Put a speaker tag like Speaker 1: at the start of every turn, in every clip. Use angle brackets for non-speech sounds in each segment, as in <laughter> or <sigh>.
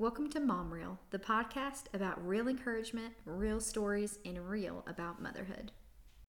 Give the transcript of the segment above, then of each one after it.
Speaker 1: Welcome to Mom Reel, the podcast about real encouragement, real stories, and real about motherhood.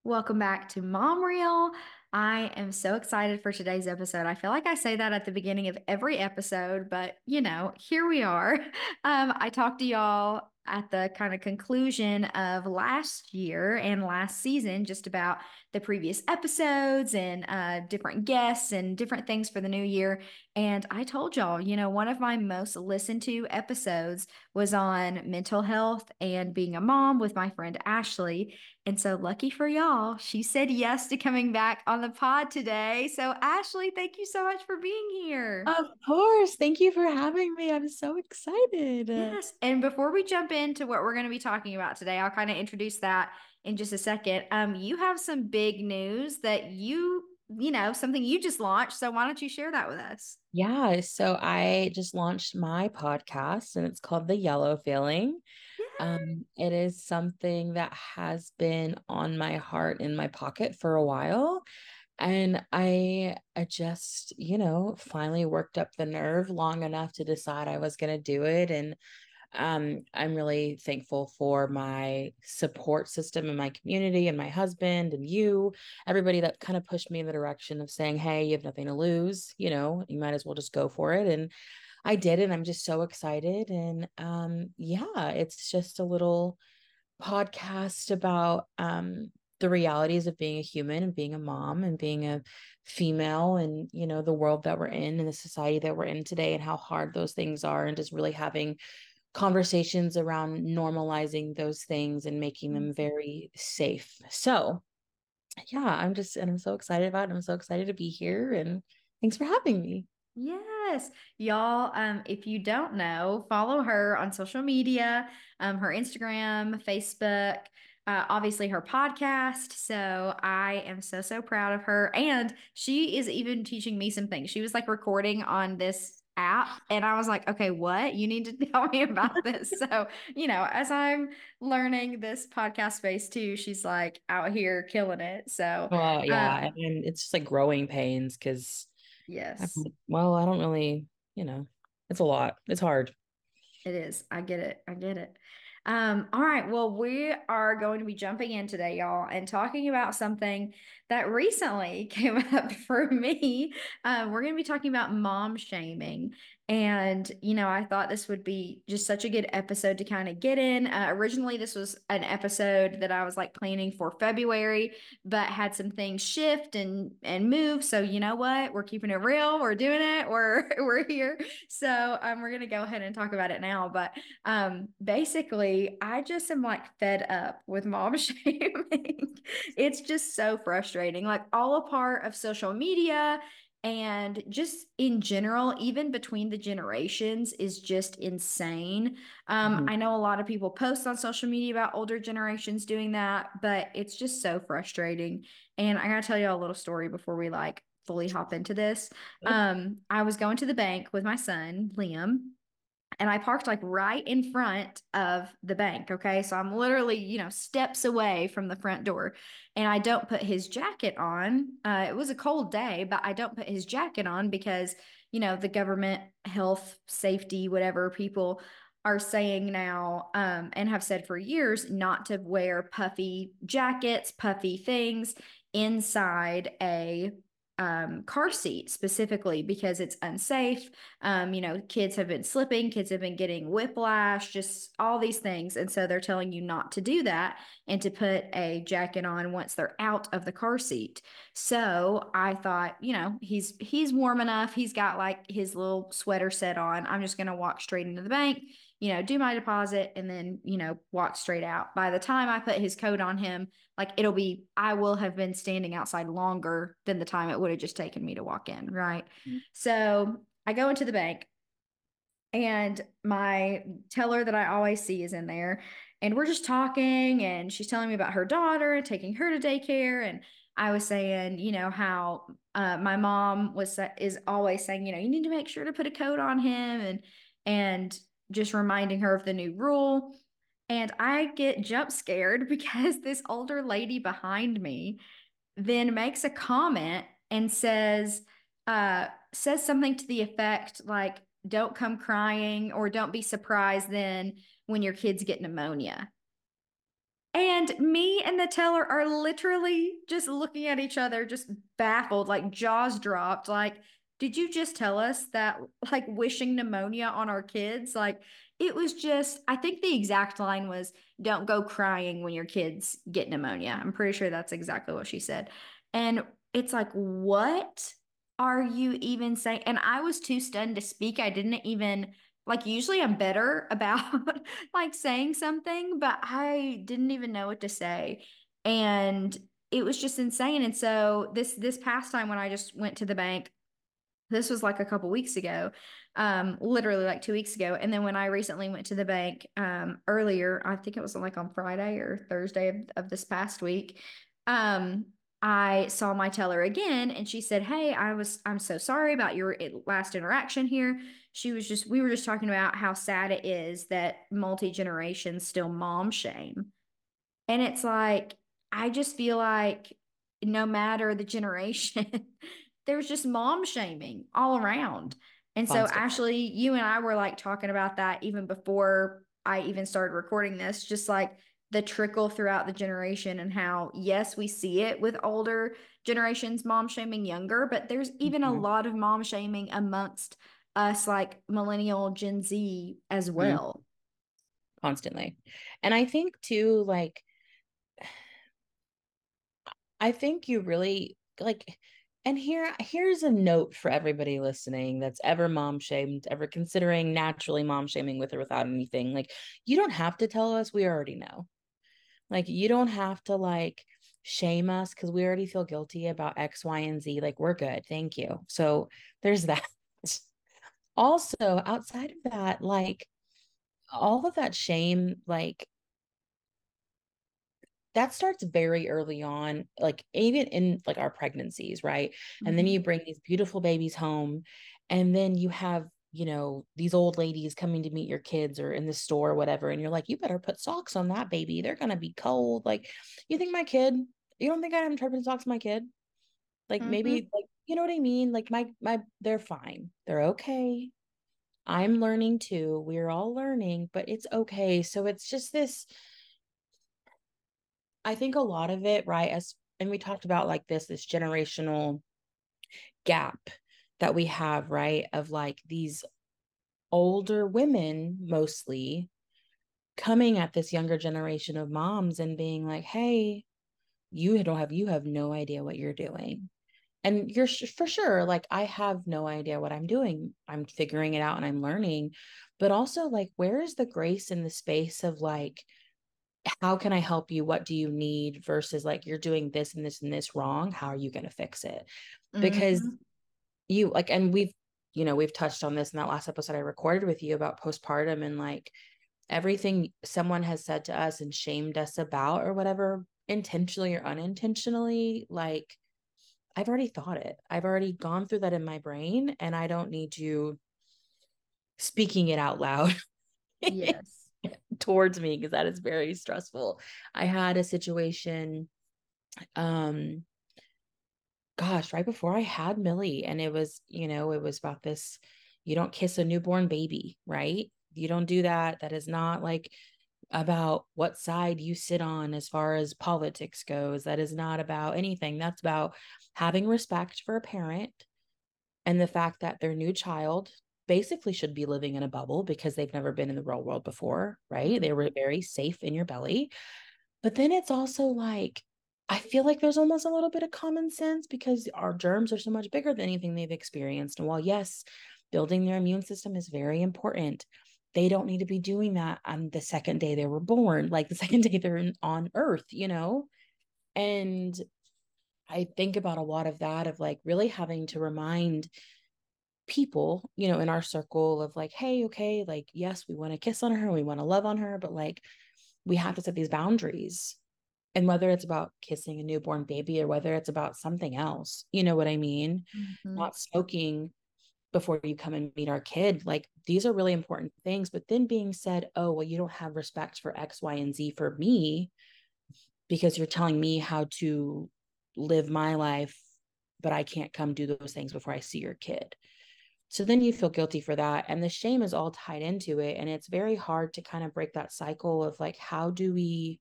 Speaker 1: Welcome back to Mom Reel. I am so excited for today's episode. I feel like I say that at the beginning of every episode, but you know, here we are. <laughs> Um, I talked to y'all at the kind of conclusion of last year and last season just about the previous episodes and uh, different guests and different things for the new year. And I told y'all, you know, one of my most listened to episodes was on mental health and being a mom with my friend Ashley. And so, lucky for y'all, she said yes to coming back on the pod today. So, Ashley, thank you so much for being here.
Speaker 2: Of course. Thank you for having me. I'm so excited.
Speaker 1: Yes. And before we jump into what we're going to be talking about today, I'll kind of introduce that in just a second. Um, you have some big news that you, you know, something you just launched. So why don't you share that with us?
Speaker 2: Yeah. So I just launched my podcast and it's called The Yellow Feeling. Um, it is something that has been on my heart in my pocket for a while. And I, I just, you know, finally worked up the nerve long enough to decide I was going to do it. And um, I'm really thankful for my support system and my community and my husband and you, everybody that kind of pushed me in the direction of saying, Hey, you have nothing to lose, you know, you might as well just go for it. And I did, and I'm just so excited. And um, yeah, it's just a little podcast about um the realities of being a human and being a mom and being a female and you know the world that we're in and the society that we're in today and how hard those things are and just really having conversations around normalizing those things and making them mm-hmm. very safe. So, yeah, I'm just, and I'm so excited about it. I'm so excited to be here and thanks for having me.
Speaker 1: Yes, y'all. Um, if you don't know, follow her on social media, um, her Instagram, Facebook, uh, obviously her podcast. So I am so so proud of her, and she is even teaching me some things. She was like recording on this app and I was like, okay, what? You need to <laughs> tell me about this. so, you know, as I'm learning this podcast space too, she's like out here killing it. So,
Speaker 2: well, yeah, um, and it's just like growing pains because,
Speaker 1: yes,
Speaker 2: I'm, well, I don't really, you know, it's a lot. It's hard.
Speaker 1: It is. I get it. I get it. Um, all right. Well, we are going to be jumping in today, y'all, and talking about something that recently <laughs> came up for me. Uh, we're going to be talking about mom shaming. And, you know, I thought this would be just such a good episode to kind of get in. Uh, originally, this was an episode that I was like planning for February, but had some things shift and and move. So you know what? We're keeping it real. We're doing it. We're <laughs> we're here. So um, we're gonna go ahead and talk about it now. But um, basically, I just am like fed up with mom <laughs> shaming. it's just so frustrating. Like all a part of social media and just in general even between the generations is just insane. Um, mm-hmm. i know a lot of people post on social media about older generations doing that but it's just so frustrating. And i gotta tell you a little story before we like fully hop into this. Um, i was going to the bank with my son liam and I parked like right in front of the bank. Okay. So I'm literally, you know, steps away from the front door and I don't put his jacket on. Uh, it was a cold day, but I don't put his jacket on because, you know, the government, health, safety, whatever people are saying now um, and have said for years not to wear puffy jackets, puffy things inside a um, car seat specifically because it's unsafe. Um, you know, kids have been slipping, kids have been getting whiplash, just all these things. And so they're telling you not to do that and to put a jacket on once they're out of the car seat. So I thought, you know, he's he's warm enough. He's got like his little sweater set on. I'm just gonna walk straight into the bank you know, do my deposit and then, you know, walk straight out. By the time I put his coat on him, like it'll be, I will have been standing outside longer than the time it would have just taken me to walk in. Right. Mm-hmm. So I go into the bank and my teller that I always see is in there. And we're just talking, and she's telling me about her daughter and taking her to daycare. And I was saying, you know, how uh, my mom was is always saying, you know, you need to make sure to put a coat on him, and and just reminding her of the new rule. And I get jump scared <laughs> because this older lady behind me then makes a comment and says, uh, says something to the effect like, don't come crying or don't be surprised then when your kids get pneumonia. And me and the teller are literally just looking at each other, just baffled, like jaws dropped. Like, did you just tell us that, like, wishing pneumonia on our kids? Like, it was just, I think the exact line was, don't go crying when your kids get pneumonia. I'm pretty sure that's exactly what she said. And it's like, what are you even saying? And I was too stunned to speak. I didn't even like usually I'm better <laughs> about like saying something, but I didn't even know what to say. And it was just insane. And so this this past time when I just went to the bank, this was like a couple weeks ago, um, literally like two weeks ago. And then when I recently went to the bank um earlier, I think it was like on Friday or Thursday of, of this past week, um, I saw my teller again and she said, Hey, I was, I'm so sorry about your last interaction here. She was just, we were just talking about how sad it is that multi generations still mom shame. And it's like, I just feel like no matter the generation, <laughs> there's just mom shaming all around. And so, Ashley, you and I were like talking about that even before I even started recording this, just like the trickle throughout the generation and how yes we see it with older generations mom shaming younger but there's even mm-hmm. a lot of mom shaming amongst us like millennial gen z as mm-hmm. well
Speaker 2: mm-hmm. constantly and i think too like <sighs> i think you really like and here here's a note for everybody listening that's ever mom shamed ever considering naturally mom shaming with or without anything like you don't have to tell us we already know like you don't have to like shame us because we already feel guilty about X, Y, and Z. Like we're good. Thank you. So there's <laughs> that. also, outside of that, like all of that shame, like that starts very early on like even in like our pregnancies right mm-hmm. and then mm-hmm. you bring these beautiful babies home and then you have you know, these old ladies coming to meet your kids or in the store or whatever. And you're like, you better put socks on that baby. They're going to be cold. Like, you think my kid, you don't think I'm putting socks my kid? Like, mm-hmm. maybe, like, you know what I mean? Like, my, my, they're fine. They're okay. I'm learning too. We're all learning, but it's okay. So it's just this. I think a lot of it, right? As, and we talked about like this, this generational gap that we have, right? Of like these older women mostly coming at this younger generation of moms and being like, hey, you don't have, you have no idea what you're doing. And you're for sure, like, I have no idea what I'm doing. I'm figuring it out and I'm learning. But also, like, where is the grace in the space of like, how can I help you? What do you need? Versus like, you're doing this and this and this wrong. How are you going to fix it? Because mm-hmm you like and we've you know we've touched on this in that last episode i recorded with you about postpartum and like everything someone has said to us and shamed us about or whatever intentionally or unintentionally like i've already thought it i've already gone through that in my brain and i don't need you speaking it out loud <laughs>
Speaker 1: yes <laughs>
Speaker 2: towards me because that is very stressful i had a situation um gosh, right before I had Millie. And it was, you know, it was about this you don't kiss a newborn baby, right? You don't do that. That is not like about what side you sit on as far as politics goes. That is not about anything. That's about having respect for a parent and the fact that their new child basically should be living in a bubble because they've never been in the real world before, right? They were mm-hmm. very safe in your belly. But then it's also like I feel like there's almost a little bit of common sense because our germs are so much bigger than anything they've experienced. And while, yes, building their immune system is very important, they don't need to be doing that on the second day they were born, like the <laughs> second day they're on earth, you know? And I think about a lot of that, of like really having to remind people, you know, in our circle of like, hey, okay, like, yes, we want to kiss on her, we want to love on her, but like, we have to set these boundaries. And whether it's about kissing a newborn baby or whether it's about something else you know what i mean? Mm-hmm. not smoking before you come and meet our kid like these are really important things but then being said oh well you don't have respect for x y and z for me because you're telling me how to live my life but i can't come do those things before i see your kid so then you feel guilty for that and the shame is all tied into it and it's very hard to kind of break that cycle of like how do we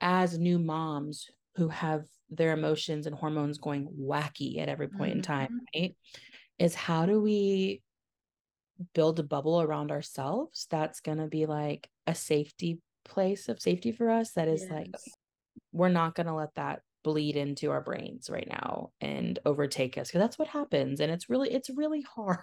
Speaker 2: as new moms who have their emotions and hormones going wacky at every point mm-hmm. in time mm-hmm. right is how do we build a bubble around ourselves that's going to be like a safety place of safety for us that is yes. like we're not going to let that bleed into our brains right now and overtake us because that's what happens and it's really it's really <laughs> hard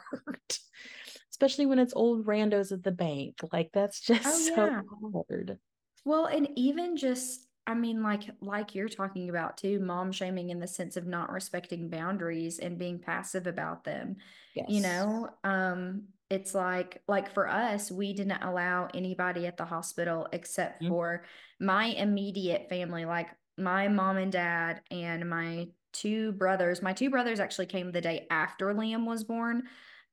Speaker 2: especially when it's old randos at the bank like that's just oh, yeah. so hard
Speaker 1: well and even just I mean, like like you're talking about too, mom shaming in the sense of not respecting boundaries and being passive about them. Yes. You know, um, it's like like for us, we didn't allow anybody at the hospital except mm-hmm. for my immediate family, like my mom and dad and my two brothers. My two brothers actually came the day after Liam was born.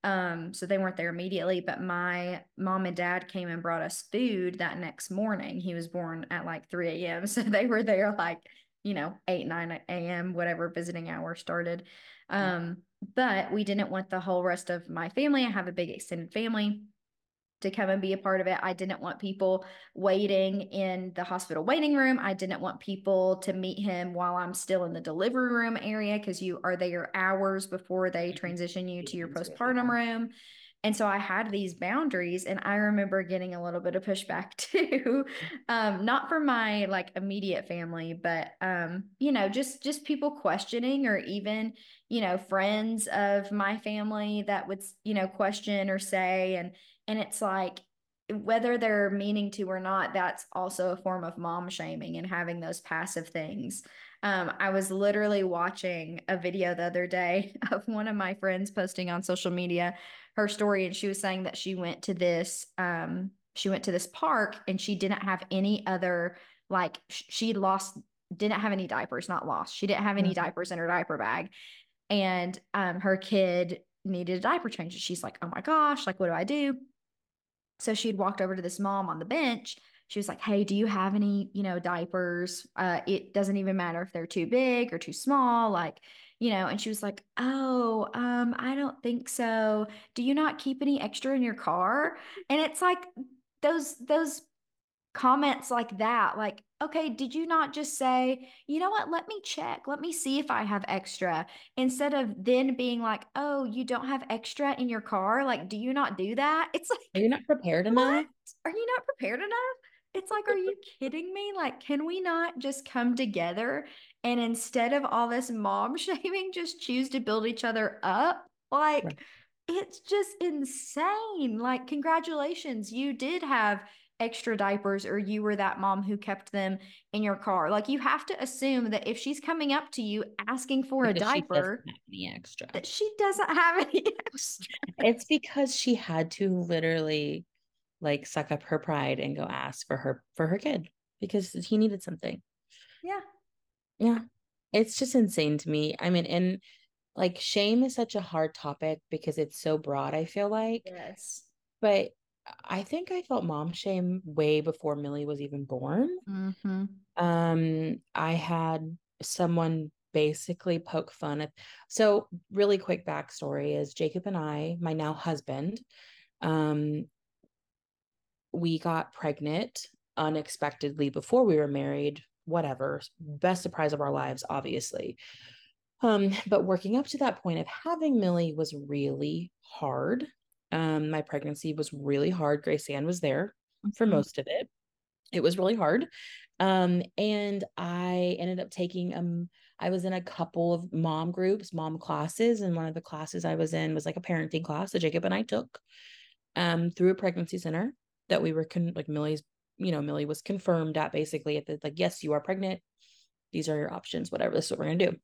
Speaker 1: Um, so they weren't there immediately, but my mom and dad came and brought us food that next morning. He was born at like 3 a.m. <laughs> So they were there like, you know, 8, 9 a.m., whatever visiting hour started. Um, but we didn't want the whole rest of my family. I have a big extended family to come and be a part of it. I didn't want people waiting in the hospital waiting room. I didn't want people to meet him while I'm still in the delivery room area because you are there hours before they mm-hmm. transition you to your postpartum room. And so I had these boundaries, and I remember getting a little bit of pushback <laughs> too, um, not from my like immediate family, but um, you know, just just people questioning, or even you know, friends of my family that would you know question or say, and and it's like, whether they're meaning to or not, that's also a form of mom shaming and having those passive things. Um, I was literally watching a video the other day <laughs> of one of my friends posting on social media her story, and she was saying that she went to this um, she went to this park and she didn't have any other like she lost didn't have any diapers, not lost. She didn't have any mm-hmm. diapers in her diaper bag, and um, her kid needed a diaper change. She's like, "Oh my gosh, like what do I do?" So she'd walked over to this mom on the bench. She was like, Hey, do you have any, you know, diapers? Uh, it doesn't even matter if they're too big or too small. Like, you know, and she was like, Oh, um, I don't think so. Do you not keep any extra in your car? And it's like those, those comments like that like okay did you not just say you know what? Let me check. Let me see if i have extra instead of then being like oh you don't have extra in your car? Like do you not do that? <laughs> It's like
Speaker 2: are you not prepared enough?
Speaker 1: Are you not prepared enough? It's like are you kidding me? Like can we not just come together and instead of all this mom <laughs> shaming just choose to build each other up? Like right. it's just insane. Like congratulations you did have extra diapers or you were that mom who kept them in your car. Like you have to assume that if she's coming up to you asking for because a diaper,
Speaker 2: any extra.
Speaker 1: That she doesn't have any <laughs> extra.
Speaker 2: It's because she had to literally like suck up her pride and go ask for her for her kid because he needed something.
Speaker 1: Yeah.
Speaker 2: Yeah. It's just insane to me. I mean, and like shame is such a hard topic because it's so broad, I feel like.
Speaker 1: Yes.
Speaker 2: But I think I felt mom shame way before Millie was even born.
Speaker 1: Mm-hmm.
Speaker 2: Um, I had someone basically poke fun at. So, really quick backstory is Jacob and I, my now husband, um, we got pregnant unexpectedly before we were married. Whatever, best surprise of our lives, obviously. Um, but working up to that point of having Millie was really hard. Um, my pregnancy was really hard. Grace Ann was there for mm-hmm. most of it. It was really hard. Um, and I ended up taking um I was in a couple of mom groups, mom classes, and one of the classes I was in was like a parenting class that Jacob and I took um through a pregnancy center that we were con- like Millie's, you know, Millie was confirmed at basically at the like, yes, you are pregnant. These are your options, whatever. This is what we're gonna do.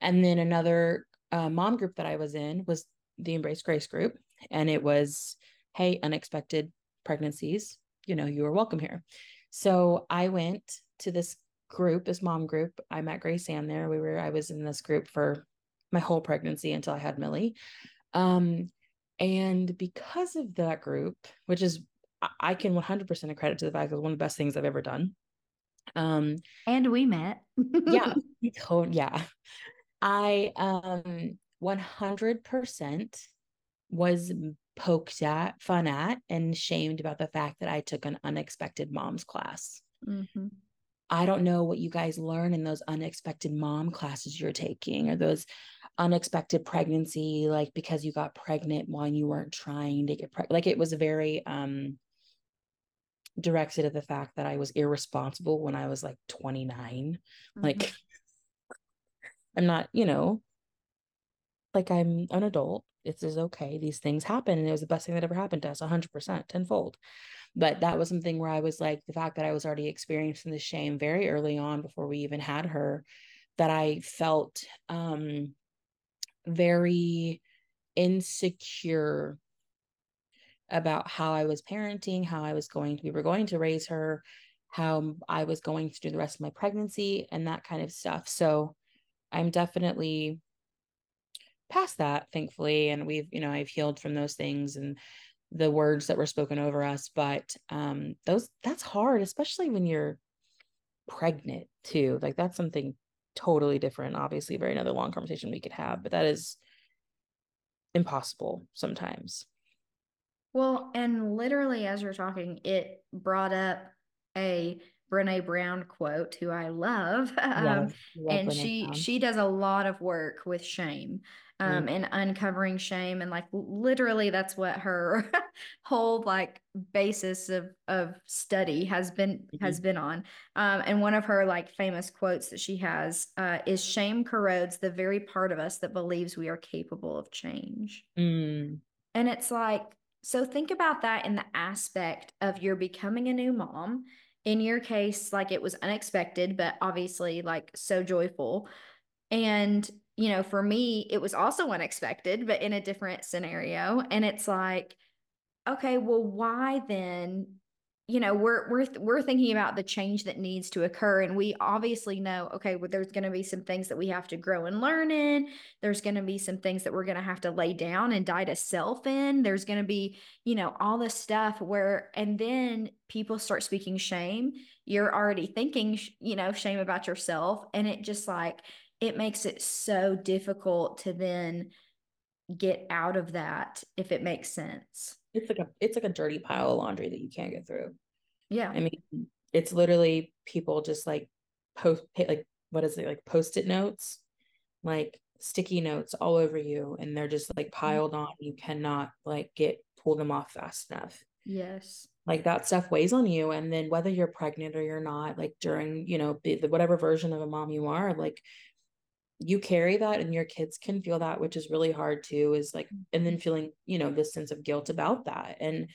Speaker 2: And then another uh, mom group that I was in was the Embrace Grace group and it was hey unexpected pregnancies you know you are welcome here. So i went to this group this mom group. I met grace ann there. We were i was in this group for my whole pregnancy until i had millie. Um and because of that group which is i can 100% credit to the fact that was one of the best things i've ever done. Um
Speaker 1: and we met. <laughs>
Speaker 2: Yeah. <laughs> Yeah. I um 100% was poked at, fun at, and shamed about the fact that I took an unexpected mom's class. Mm-hmm. I don't know what you guys learn in those unexpected mom classes you're taking or those unexpected pregnancy, like because you got pregnant while you weren't trying to get pregnant. Like it was very um directed at the fact that I was irresponsible when I was like 29. Mm-hmm. Like <laughs> I'm not, you know, like I'm an adult. It is okay. These things happen. And it was the best thing that ever happened to us, 100%, tenfold. But that was something where I was like, the fact that I was already experiencing the shame very early on before we even had her, that I felt um, very insecure about how I was parenting, how I was going to, we were going to raise her, how I was going to do the rest of my pregnancy, and that kind of stuff. So I'm definitely past that, thankfully. And we've, you know, I've healed from those things and the words that were spoken over us. But um, those, that's hard, especially when you're pregnant too. Like that's something totally different. Obviously, very another long conversation we could have, but that is impossible sometimes.
Speaker 1: Well, and literally as you're talking, it brought up a Brene Brown quote, who I love. <laughs> Um, love and Brene she Brown. she does a lot of work with shame um, mm. and uncovering shame and like literally that's what her <laughs> whole like basis of of study has been mm-hmm. has been on. Um, and one of her like famous quotes that she has uh, is shame corrodes the very part of us that believes we are capable of change. Mm. And it's like so think about that in the aspect of you're becoming a new mom in your case like it was unexpected but obviously like so joyful. And you know for me it was also unexpected but in a different scenario. And it's like okay well why then you know we're we're we're thinking about the change that needs to occur and we obviously know okay well there's going to be some things that we have to grow and learn in. There's going to be some things that we're going to have to lay down and die to self in. There's going to be you know all this stuff where and then people start speaking shame. You're already thinking you know shame about yourself and it just like it makes it so difficult to then get out of that if it makes sense
Speaker 2: it's like a it's like a dirty pile of laundry that you can't get through.
Speaker 1: Yeah.
Speaker 2: I mean, it's literally people just like post like what is it like post-it notes, like sticky notes all over you, and they're just like mm-hmm. piled on. You cannot like get pull them off fast enough.
Speaker 1: Yes.
Speaker 2: Like that stuff weighs on you. And then whether you're pregnant or you're not, like during, you know, the, the whatever version of a mom you are, like you carry that and your kids can feel that which is really hard too is like and then mm-hmm. feeling you know this sense of guilt about that and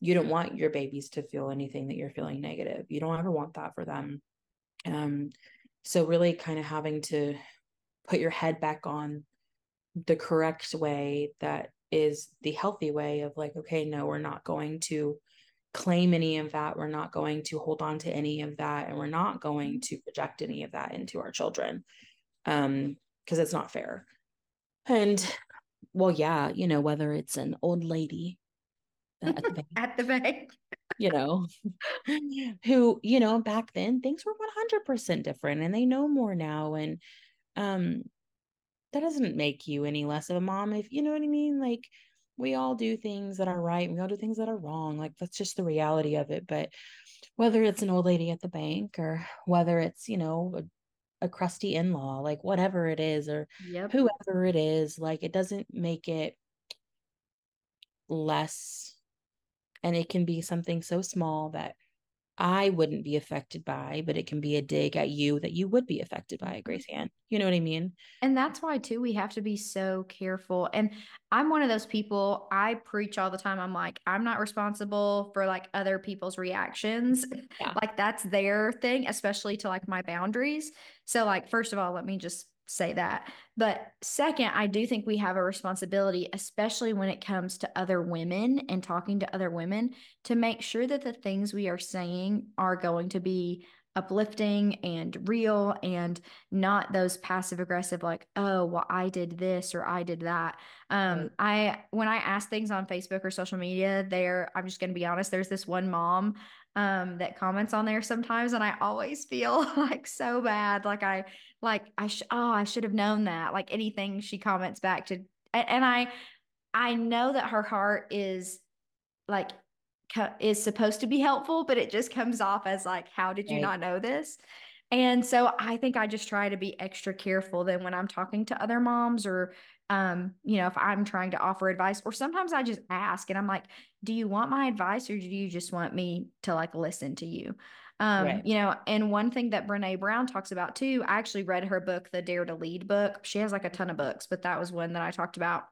Speaker 2: you don't want your babies to feel anything that you're feeling negative you don't ever want that for them um so really kind of having to put your head back on the correct way that is the healthy way of like okay no we're not going to claim any of that we're not going to hold on to any of that and we're not going mm-hmm. to project any of that into our children um because it's not fair. And well yeah you know whether it's an old lady
Speaker 1: at the <laughs> bank, at the bank.
Speaker 2: you know who you know back then things were 100% different and they know more now and um that doesn't make you any less of a mom if you know what i mean? Like we all do things that are right we all do things that are wrong like that's just the reality of it. But whether it's an old lady at the bank or whether it's you know a a crusty in-law like whatever it is or yep. whoever it is like it doesn't make it less and it can be something so small that I wouldn't be affected by, but it can be a dig at you that you would be affected by, mm-hmm. Grace Ann. You know what I mean?
Speaker 1: And that's why, too, we have to be so careful. And I'm one of those people, I preach all the time. I'm like, I'm not responsible for like other people's reactions. Yeah. like, that's their thing, especially to like my boundaries. So, like, first of all, let me just say that. But second, I do think we have a responsibility, especially when it comes to other women and talking to other women, to make sure that the things we are saying are going to be uplifting and real and not those passive aggressive like oh well i did this or i did that um i when i ask things on facebook or social media there i'm just going to be honest there's this one mom um that comments on there sometimes and i always feel <laughs> like so bad like i like i sh- oh i should have known that like anything she comments back to and, and i i know that her heart is like is supposed to be helpful, but it just comes off as like, how did you right. not know this? And so I think I just try to be extra careful than when I'm talking to other moms or um, you know, if I'm trying to offer advice, or sometimes I just ask and I'm like, do you want my advice or do you just want me to like listen to you? Um, right. you know, and one thing that Brene Brown talks about too, I actually read her book, the Dare to Lead book. She has like a ton of books, but that was one that I talked about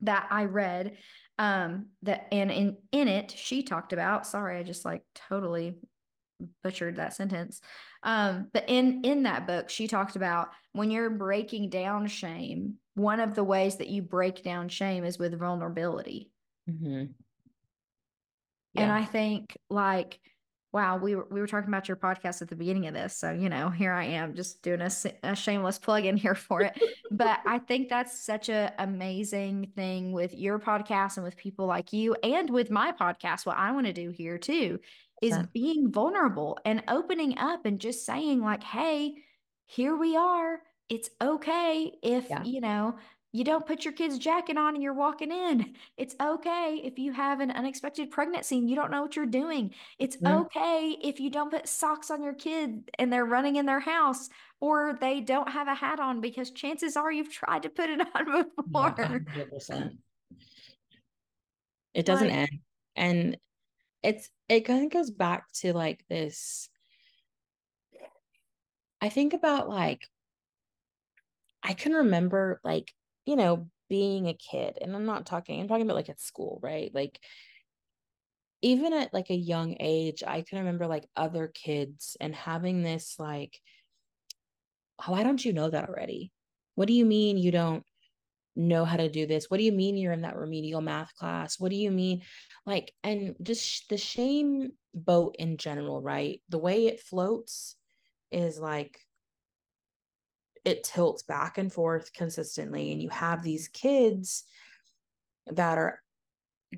Speaker 1: that I read um that and in in it she talked about sorry i just like totally butchered that sentence um but in in that book she talked about when you're breaking down shame one of the ways that you break down shame is with vulnerability mm-hmm. yeah. and i think like wow, we were, we were talking about your podcast at the beginning of this. So, you know, here I am just doing a, a shameless plug in here for it. but I think that's such a amazing thing with your podcast and with people like you and with my podcast. What I want to do here too is yeah. being vulnerable and opening up and just saying like, Hey, here we are. It's okay if, yeah. you know, you don't put your kid's jacket on and you're walking in. <laughs> It's okay if you have an unexpected pregnancy and you don't know what you're doing. It's okay if you don't put socks on your kid and they're running in their house or they don't have a hat on because chances are you've tried to put it <laughs> on before. Yeah, 100%.
Speaker 2: It doesn't like, end. And it's it kind of goes back to like this I think about like I can remember like you know, being a kid, and I'm not talking, I'm talking about like at school, right? Like, even at like a young age, I can remember like other kids and having this like, oh, why don't you know that already? What do you mean you don't know how to do this? What do you mean you're in that remedial math class? What do you mean? Like, and just the shame boat in general, right? The way it floats is like it tilts back and forth consistently and you have these kids that are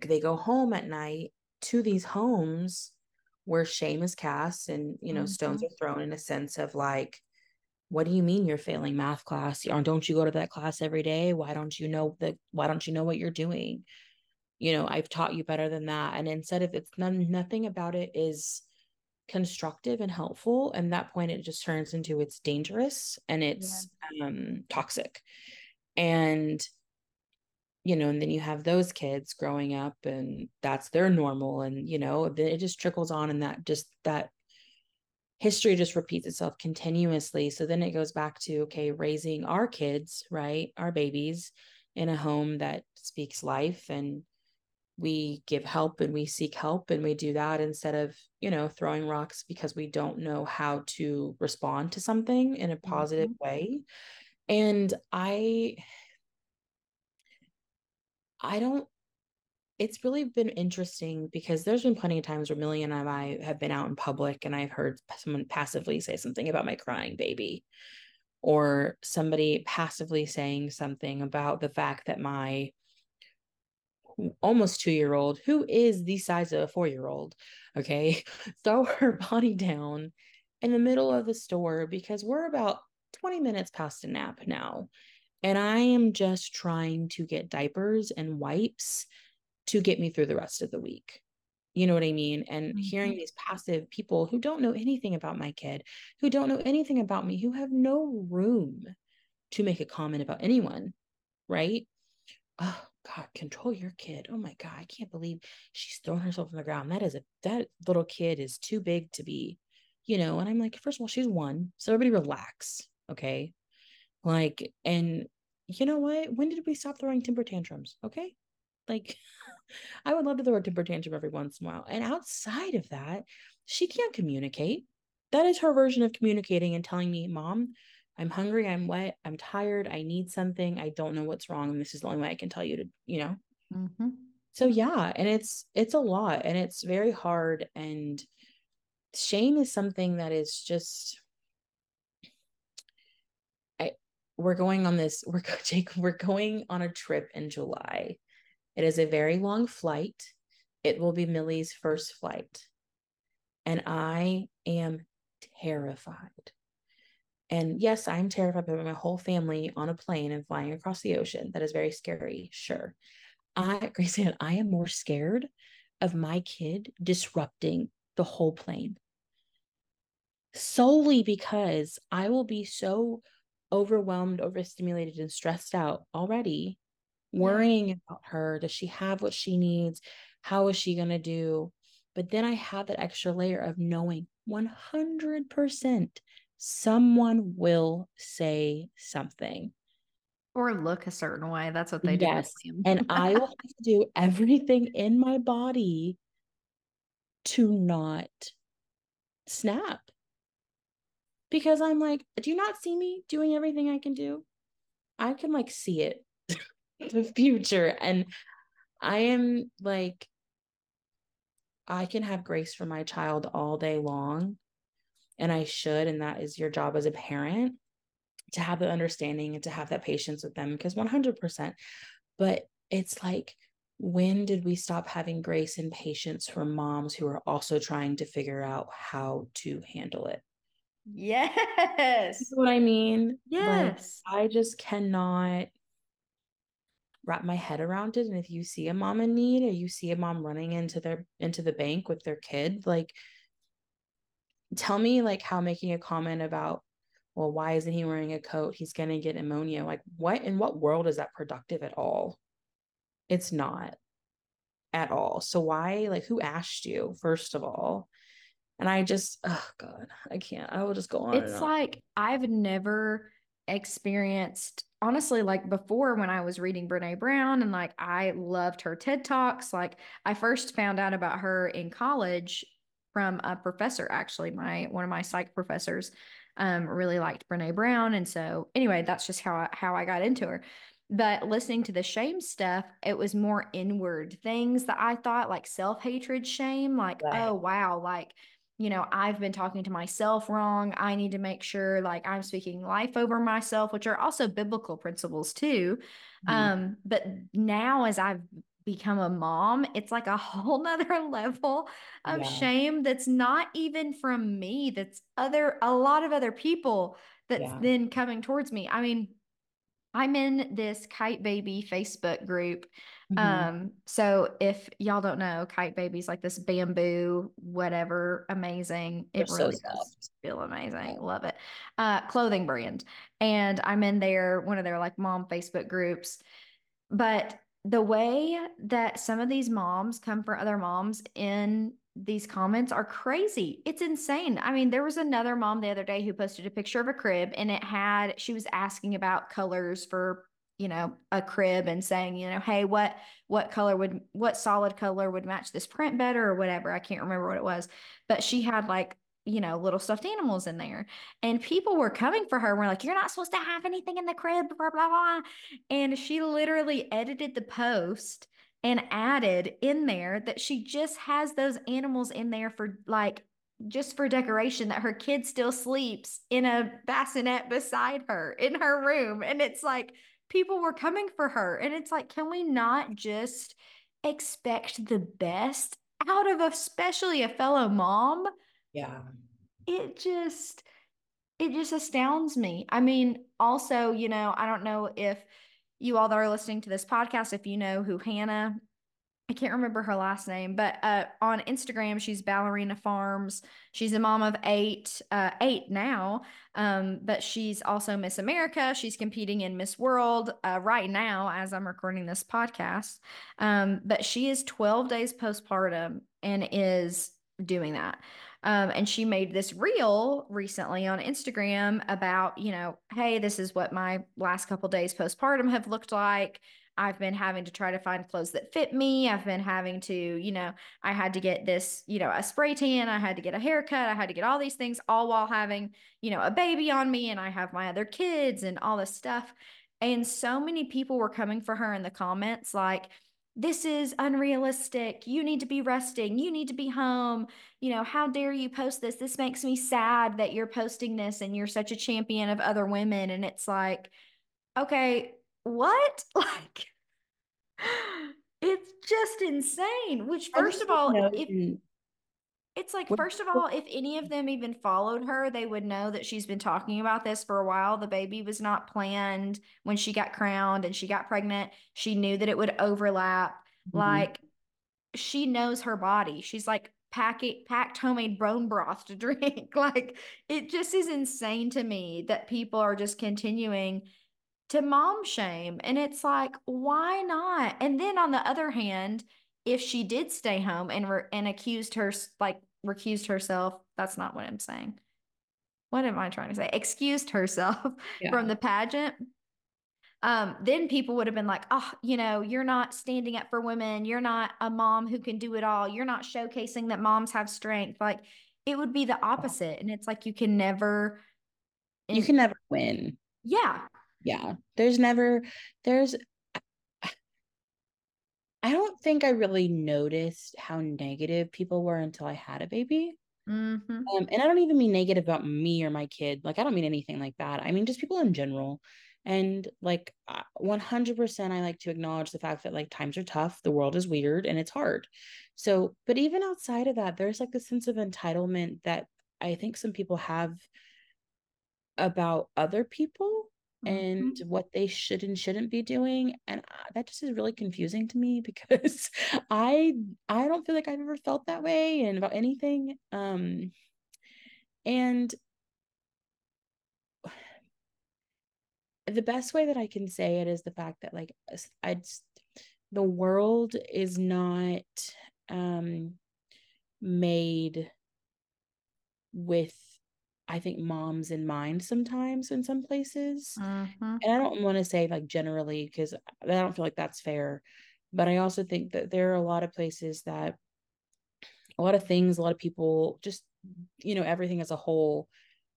Speaker 2: they go home at night to these homes where shame is cast and you know mm-hmm. stones are thrown in a sense of like what do you mean you're failing math class? Or don't you go to that class every day? Why don't you know that why don't you know what you're doing? You know i've taught you better than that. And instead of it's none, nothing about it is constructive and helpful and that point it just turns into it's dangerous and it's yeah. um toxic and you know and then you have those kids growing up and that's their normal and you know then it just trickles on and that just that history just repeats itself continuously so then it goes back to okay raising our kids right our babies in a home that speaks life and we give help and we seek help and we do that instead of you know throwing rocks because we don't know how to respond to something in a positive mm-hmm. way and i i don't it's really been interesting because there's been plenty of times where Millie and I have been out in public and I've heard someone passively say something about my crying baby or somebody passively saying something about the fact that my almost two year old who is the size of a four year old okay? <laughs> Throw her <laughs> body down in the middle of the store because we're about 20 minutes past a nap now and i am just trying to get diapers and wipes to get me through the rest of the week. You know what i mean? And mm-hmm. hearing these passive people who don't know anything about my kid who don't know anything about me who have no room to make a comment about anyone right? Oh God, control your kid. Oh my God, I can't believe she's throwing herself on the ground. That is a that little kid is too big to be, you know. And I'm like, first of all, she's one. So everybody relax. Okay. Like, and you know what? When did we stop throwing temper tantrums? Okay. Like, <laughs> I would love to throw a temper tantrum every once in a while. And outside of that, she can't communicate. That is her version of communicating and telling me, Mom, I'm hungry, I'm wet, I'm tired, I need something, I don't know what's wrong, and this is the only way I can tell you to, you know. Mm-hmm. So yeah, and it's it's a lot, and it's very hard, and shame is something that is just I we're going on this <laughs> we're Jake we're going on a trip in July. It is a very long flight. It will be Millie's first flight. And I am terrified. And yes, I'm terrified of my whole family on a plane and flying across the ocean. That is very scary, sure. I, <laughs> Grace, I am more scared of my kid disrupting the whole plane solely because I will be so overwhelmed, overstimulated, and stressed out already, worrying about her. Does she have what she needs? How is she going to do? But then I have that extra layer of knowing 100% someone will say something.
Speaker 1: Or look a certain way. That's what they
Speaker 2: yes. do. and I will <laughs> have to do everything in my body to not snap. Because I'm like, do you not see me doing everything I can do? I can like see it, <laughs> the future. And I am like, I can have grace for my child all day long. And I should. And that is your job as a parent to have the understanding and to have that patience with them because 100%. But it's like, when did we stop having grace and patience for moms who are also trying to figure out how to handle it?
Speaker 1: Yes.
Speaker 2: what I mean?
Speaker 1: Yes.
Speaker 2: Like, I just cannot wrap my head around it and if you see a mom in need or you see a mom running into their into the bank with their kid like tell me like how making a comment about well why isn't he wearing a coat? He's going to get pneumonia. Like what in what world is that productive at all? It's not at all. So why like who asked you first of all? And i just oh god i can't i will just go on
Speaker 1: it's like i've never experienced honestly like before when I was reading Brene Brown and like I loved her TED Talks like I first found out about her in college from a professor actually my one of my psych professors um really liked Brene Brown and so anyway that's just how I, how I got into her but listening to the shame stuff it was more inward things that I thought like self-hatred shame like right. oh wow like you know, I've been talking to myself wrong. I need to make sure like I'm speaking life over myself, which are also biblical principles too. Mm-hmm. Um, but now as I've become a mom, it's like a <laughs> whole nother level of yeah. shame that's not even from me, that's other a lot of other people that's yeah. then coming towards me. I mean, I'm in this Kyte Baby Facebook group. Mm-hmm. Um, so if y'all don't know, Kyte Baby's like this bamboo, whatever, amazing. It They're really so does feel amazing. Love it. Uh, clothing brand. And I'm in there, one of their like mom Facebook groups. But the way that some of these moms come for other moms in these comments are crazy. It's insane. I mean, there was another mom the other day who posted a picture of a crib and it had, she was asking about colors for, you know, a crib and saying, you know, hey, what, what color would, what solid color would match this print better or whatever. I can't remember what it was, but she had like, you know, little stuffed animals in there. And people were coming for her. We're like, you're not supposed to have anything in the crib, blah, blah, blah. And she literally edited the post and added in there that she just has those animals in there for like just for decoration that her kid still sleeps in a bassinet beside her in her room and it's like people were coming for her and it's like can we not just expect the best out of especially a fellow mom
Speaker 2: yeah
Speaker 1: it just it just astounds me i mean also you know i don't know if you all that are listening to this podcast, if you know who Hannah, I can't remember her last name, but uh, on Instagram, she's Ballerina Farms. She's a mom of eight, uh, eight now, um, but she's also Miss America. She's competing in Miss World uh, right now as I'm recording this podcast. Um, but she is 12 days postpartum and is doing that. Um, and she made this reel recently on Instagram about, you know, hey, this is what my last couple days postpartum have looked like. I've been having to try to find clothes that fit me. I've been having to, you know, I had to get this, you know, a spray tan. I had to get a haircut. I had to get all these things all while having, you know, a baby on me and I have my other kids and all this stuff. And so many people were coming for her in the comments like, this is unrealistic. You need to be resting. You need to be home. You know, how dare you post this? This makes me sad that you're posting this and you're such a champion of other women. And it's like, okay, what? <laughs> Like, it's just insane. Which, first of all, if it's like, first of all, if any of them even followed her, they would know that she's been talking about this for a while. The baby was not planned when she got crowned and she got pregnant. She knew that it would overlap. Mm-hmm. Like, she knows her body. She's like packing packed homemade bone broth to <laughs> drink. like, it just is insane to me that people are just continuing to mom shame. And it's like, why not? And then on the other hand, if she did stay home and re- and accused her like recused herself, that's not what I'm saying. What am I trying to say? Excused herself <laughs> yeah. from the pageant. Um, then people would have been like, oh, you know, you're not standing up for women. You're not a mom who can do it all. You're not showcasing that moms have strength. Like it would be the opposite. And it's like you can never
Speaker 2: you can never win.
Speaker 1: Yeah.
Speaker 2: Yeah. There's never there's I don't think I really noticed how negative people were until I had a baby. Mm-hmm. Um, and I don't even mean negative about me or my kid. Like, I don't mean anything like that. I mean, just people in general. And like 100%, I like to acknowledge the fact that like times are tough, the world is weird, and it's hard. So, but even outside of that, there's like this sense of entitlement that I think some people have about other people and mm-hmm. what they should and shouldn't be doing and uh, that just is really confusing to me <laughs> because i i don't feel like i've ever felt that way and about anything um and the best way that i can say it is the fact that like i the world is not um made with I think moms in mind sometimes in some places. Mm-hmm. And I don't want to say like generally because I don't feel like that's fair. But I also think that there are a lot of places that a lot of things, a lot of people, just, you know, everything as a whole,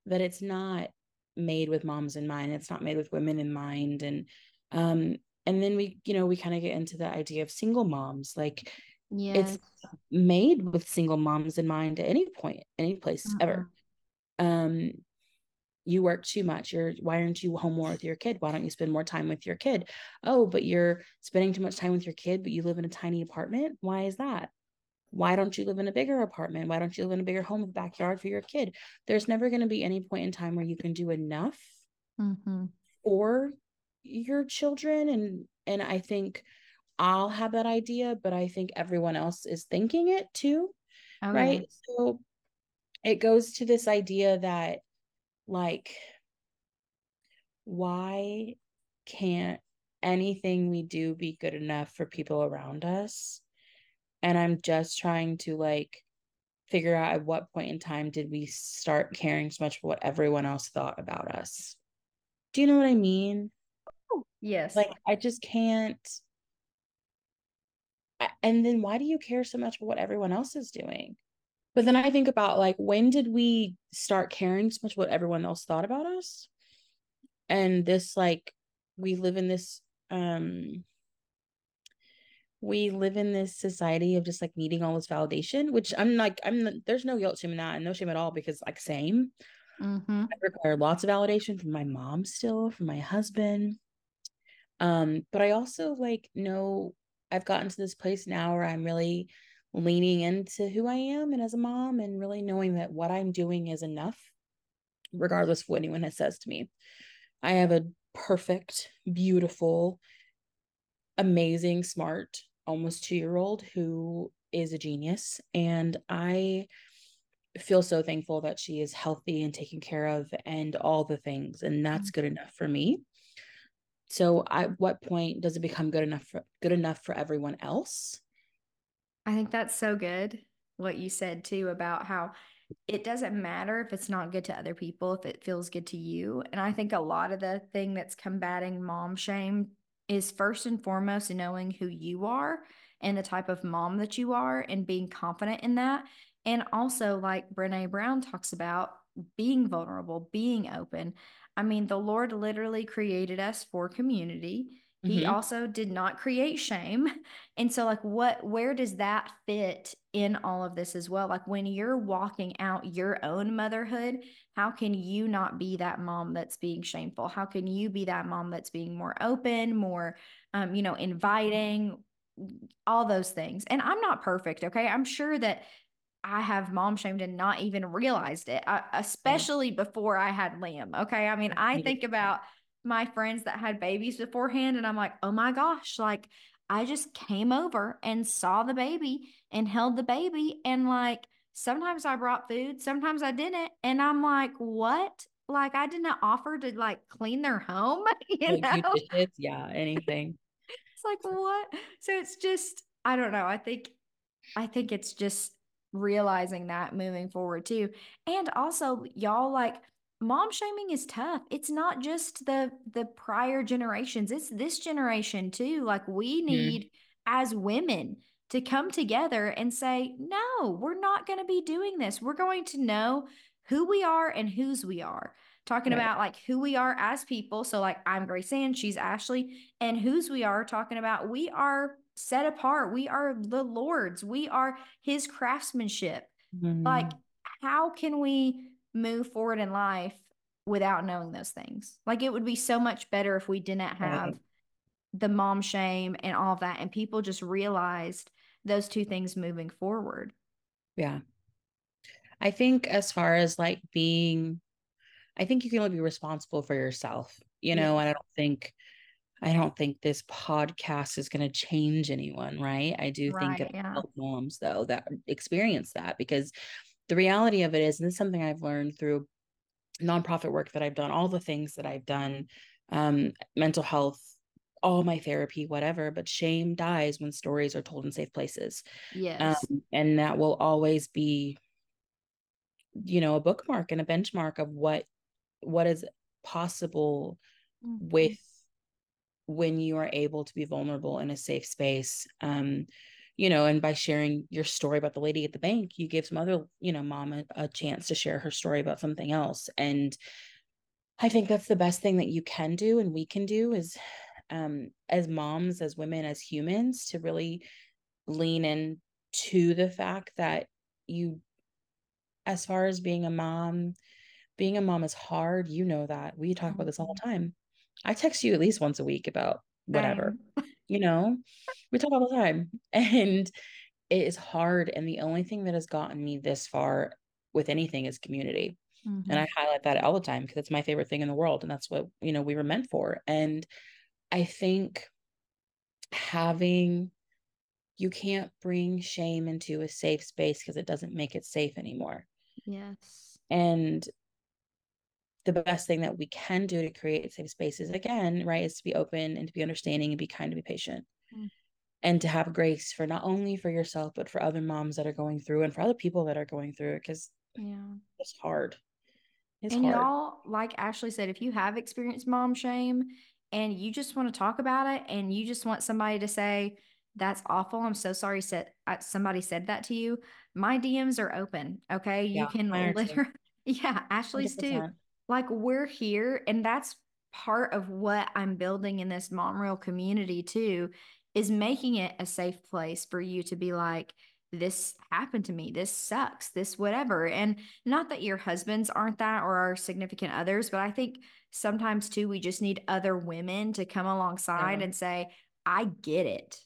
Speaker 2: that it's not made with moms in mind. It's not made with women in mind. And, um, and then we, you know, we kind of get into the idea of single moms. Like, yes. it's made with single moms in mind at any point, any place mm-hmm. ever um you work too much you're why aren't you home more with your kid? Why don't you spend more time with your kid? Oh but you're spending too much time with your kid but you live in a tiny apartment? Why is that? Why don't you live in a bigger apartment? Why don't you live in a bigger home with a backyard for your kid? There's never going to be any point in time where you can do enough mm-hmm. for your children and and i think i'll have that idea but i think everyone else is thinking it too okay. right so it goes to this idea that like why can't anything we do be good enough for people around us? And i'm just trying to like figure out at what point in time did we start caring so much for what everyone else thought about us? Do you know what i mean?
Speaker 1: Oh, yes.
Speaker 2: Like i just can't. And then why do you care so much about what everyone else is doing but then I think about like when did we start caring so much what everyone else thought about us? And this like we live in this um we live in this society of just like needing all this validation, which I'm like, I'm there's no guilt shame in that and no shame at all because like same. Mm-hmm. I require lots of validation from my mom still, from my husband. Um, but I also like know I've gotten to this place now where I'm really leaning into who I am and as a mom and really knowing that what I'm doing is enough, regardless of what anyone has says to me. I have a perfect, beautiful, amazing, smart, almost two year old who is a genius. And I feel so thankful that she is healthy and taken care of and all the things. And mm-hmm. that's good enough for me. So at what point does it become good enough for good enough for everyone else?
Speaker 1: I think that's so good what you said too about how it doesn't matter if it's not good to other people if it feels good to you. And I think a lot of the thing that's combating mom shame is first and foremost knowing who you are and the type of mom that you are and being confident in that. And also, like Brene Brown talks about, being vulnerable, being open. I mean, the Lord literally created us for community. He mm-hmm. also did not create shame. And so like what where does that fit in all of this as well? Like when you're walking out your own motherhood, how can you not be that mom that's being shameful? How can you be that mom that's being more open, more um, you know, inviting, all those things. And I'm not perfect, okay? I'm sure that I have mom shamed and not even realized it, I, especially yeah. before I had Liam. Okay. I mean, I think about my friends that had babies beforehand, and I'm like, oh my gosh, like I just came over and saw the baby and held the baby. And like sometimes I brought food, sometimes I didn't. And I'm like, what? Like I didn't offer to like clean their home, <laughs> you know?
Speaker 2: Dishes, yeah, anything.
Speaker 1: it's like what? So it's just, I don't know. I think, I think it's just realizing that moving forward too. And also, y'all like mom shaming is tough. It's not just the the prior generations, it's this generation too. Like we mm-hmm. need mm. as women to come together and say, "No, we're not going to be doing this. We're going to know who we are and whose we are." Talking right. about like who we are as people. So like I'm Grace Ann, she's Ashley, and whose we are talking about we are set apart. We are the Lord's. We are his craftsmanship. Mm-hmm. Like how can we move forward in life without knowing those things. Like it would be so much better if we didn't have right. the mom shame and all that and people just realized those two things moving forward.
Speaker 2: Yeah. I think as far as like being I think you can only be responsible for yourself. You know, yeah. and I don't think I don't think this podcast is going to change anyone, right? I do right, think it yeah. moms though that experience that because the reality of it is, and this is something I've learned through nonprofit work that I've done, all the things that I've done, um, mental health, all my therapy, whatever, but shame dies when stories are told in safe places.
Speaker 1: Yes.
Speaker 2: Um, and that will always be, you know, a bookmark and a benchmark of what what is possible mm-hmm. with when you are able to be vulnerable in a safe space. Um, you know, and by sharing your story about the lady at the bank, you give some other, you know, mom a, a chance to share her story about something else. And I think that's the best thing that you can do and we can do is um as moms, as women, as humans to really lean in to the fact that you as far as being a mom, being a mom is hard. You know that. We talk about this all the mm-hmm. time. I text you at least once a week about whatever. <laughs> you know, we talk all the time. <laughs> And it is hard. And the only thing that has gotten me this far with anything is community. Mm-hmm. And I highlight that all the time because it's my favorite thing in the world. And that's what, you know, we were meant for. And I think having, you can't bring shame into a safe space because it doesn't make it safe anymore.
Speaker 1: Yes.
Speaker 2: And the best thing that we can do to create safe spaces again right is to be open and to be understanding and be kind to be patient mm. and to have grace for not only for yourself but for other moms that are going through and for other people that are going through it because
Speaker 1: yeah
Speaker 2: it's hard
Speaker 1: it's and hard. y'all like ashley said if you have experienced mom shame and you just want to talk about it and you just want somebody to say that's awful i'm so sorry said somebody said that to you my dms are open okay you yeah, can literally <laughs> yeah ashley's 100%. too like we're here and that's part of what I'm building in this mom real community too is making it a safe place for you to be like this happened to me. This sucks. This whatever. And not that your husbands aren't that or our significant others but I think sometimes too we just need other women to come alongside yeah. and say I get it.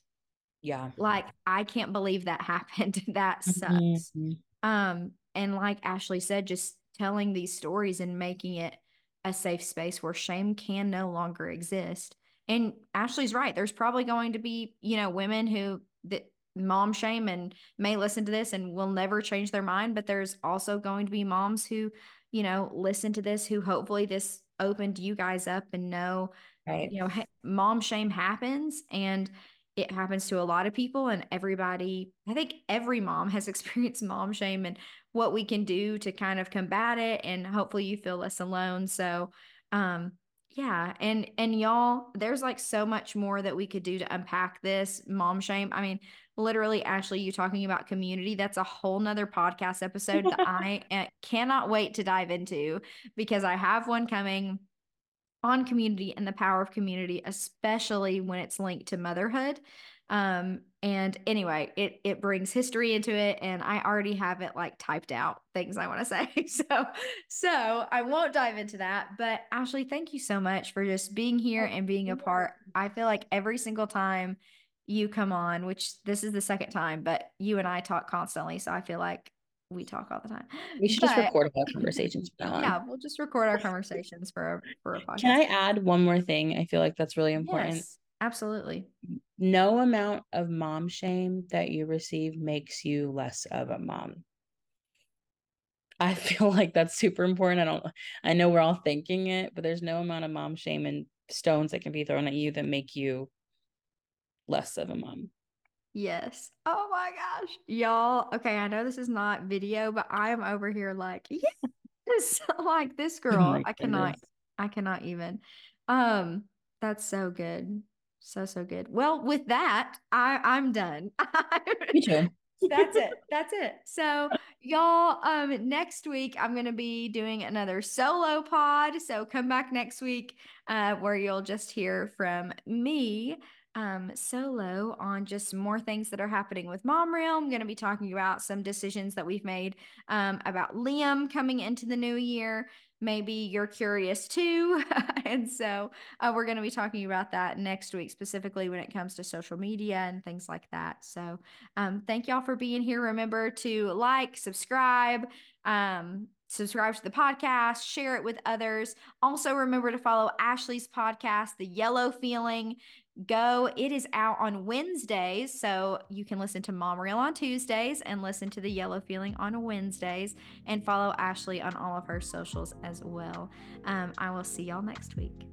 Speaker 2: Yeah.
Speaker 1: Like I can't believe that <laughs> happened. That sucks. Mm-hmm. um and like Ashley said just telling these stories and making it a safe space where shame can no longer exist. And Ashley's right. There's probably going to be, you know, women who that mom shame and may listen to this and will never change their mind, but there's also going to be moms who, you know, listen to this who hopefully this opened you guys up and know, right. you know, mom shame happens and it happens to a lot of people and everybody i think every mom has <laughs> experienced mom shame and what we can do to kind of combat it and hopefully you feel less alone so um yeah and and y'all there's like so much more that we could do to unpack this mom shame. I mean literally ashley you talking about community that's a whole nother podcast episode that <laughs> i cannot wait to dive into because i have one coming on community and the power of community, especially when it's linked to motherhood. Um, and anyway, it it brings history into it, and I already have it like typed out things I want to say. <laughs> So so I won't dive into that. But Ashley, thank you so much for just being here and being a part. I feel like every single time you come on, which this is the second time, but you and I talk constantly. So I feel like we talk all the time.
Speaker 2: We should but, just record our conversations
Speaker 1: Yeah, we'll just record our conversations for a, for a podcast.
Speaker 2: Can I add one more thing? I feel like that's really important. Yes,
Speaker 1: absolutely.
Speaker 2: No amount of mom shame that you receive makes you less of a mom. I <laughs> feel like that's super important. I don't I know we're all thinking it, but there's no amount of mom shame and stones that can be thrown at you that make you less of a mom.
Speaker 1: Yes. Oh my gosh. Y'all, okay, I know this is not video, but I am over here like, yes, <laughs> like this <laughs> oh girl. Oh I cannot I cannot even. Um, that's so good. So so good. Well, with that, I I'm done. <laughs>
Speaker 2: Me too.
Speaker 1: That's it. That's it. So, y'all, um, next week I'm gonna be doing another solo pod. So come back next week, uh, where you'll just hear from me um, solo on just more things that are happening with Mom Real. I'm going to be talking about some decisions that we've made um, about Liam coming into the new year. Maybe you're curious too. <laughs> and so uh, we're going to be talking about that next week, specifically when it comes to social media and things like that. So um, thank y'all for being here. Remember to like, subscribe, um, subscribe to the podcast, share it with others. Also, remember to follow Ashley's podcast, The Yellow Feeling go. It is out on Wednesdays. So you can listen to Mom Real on Tuesdays and listen to The Yellow Feeling on Wednesdays and follow Ashley on all of her socials as well. Um, I will see y'all next week.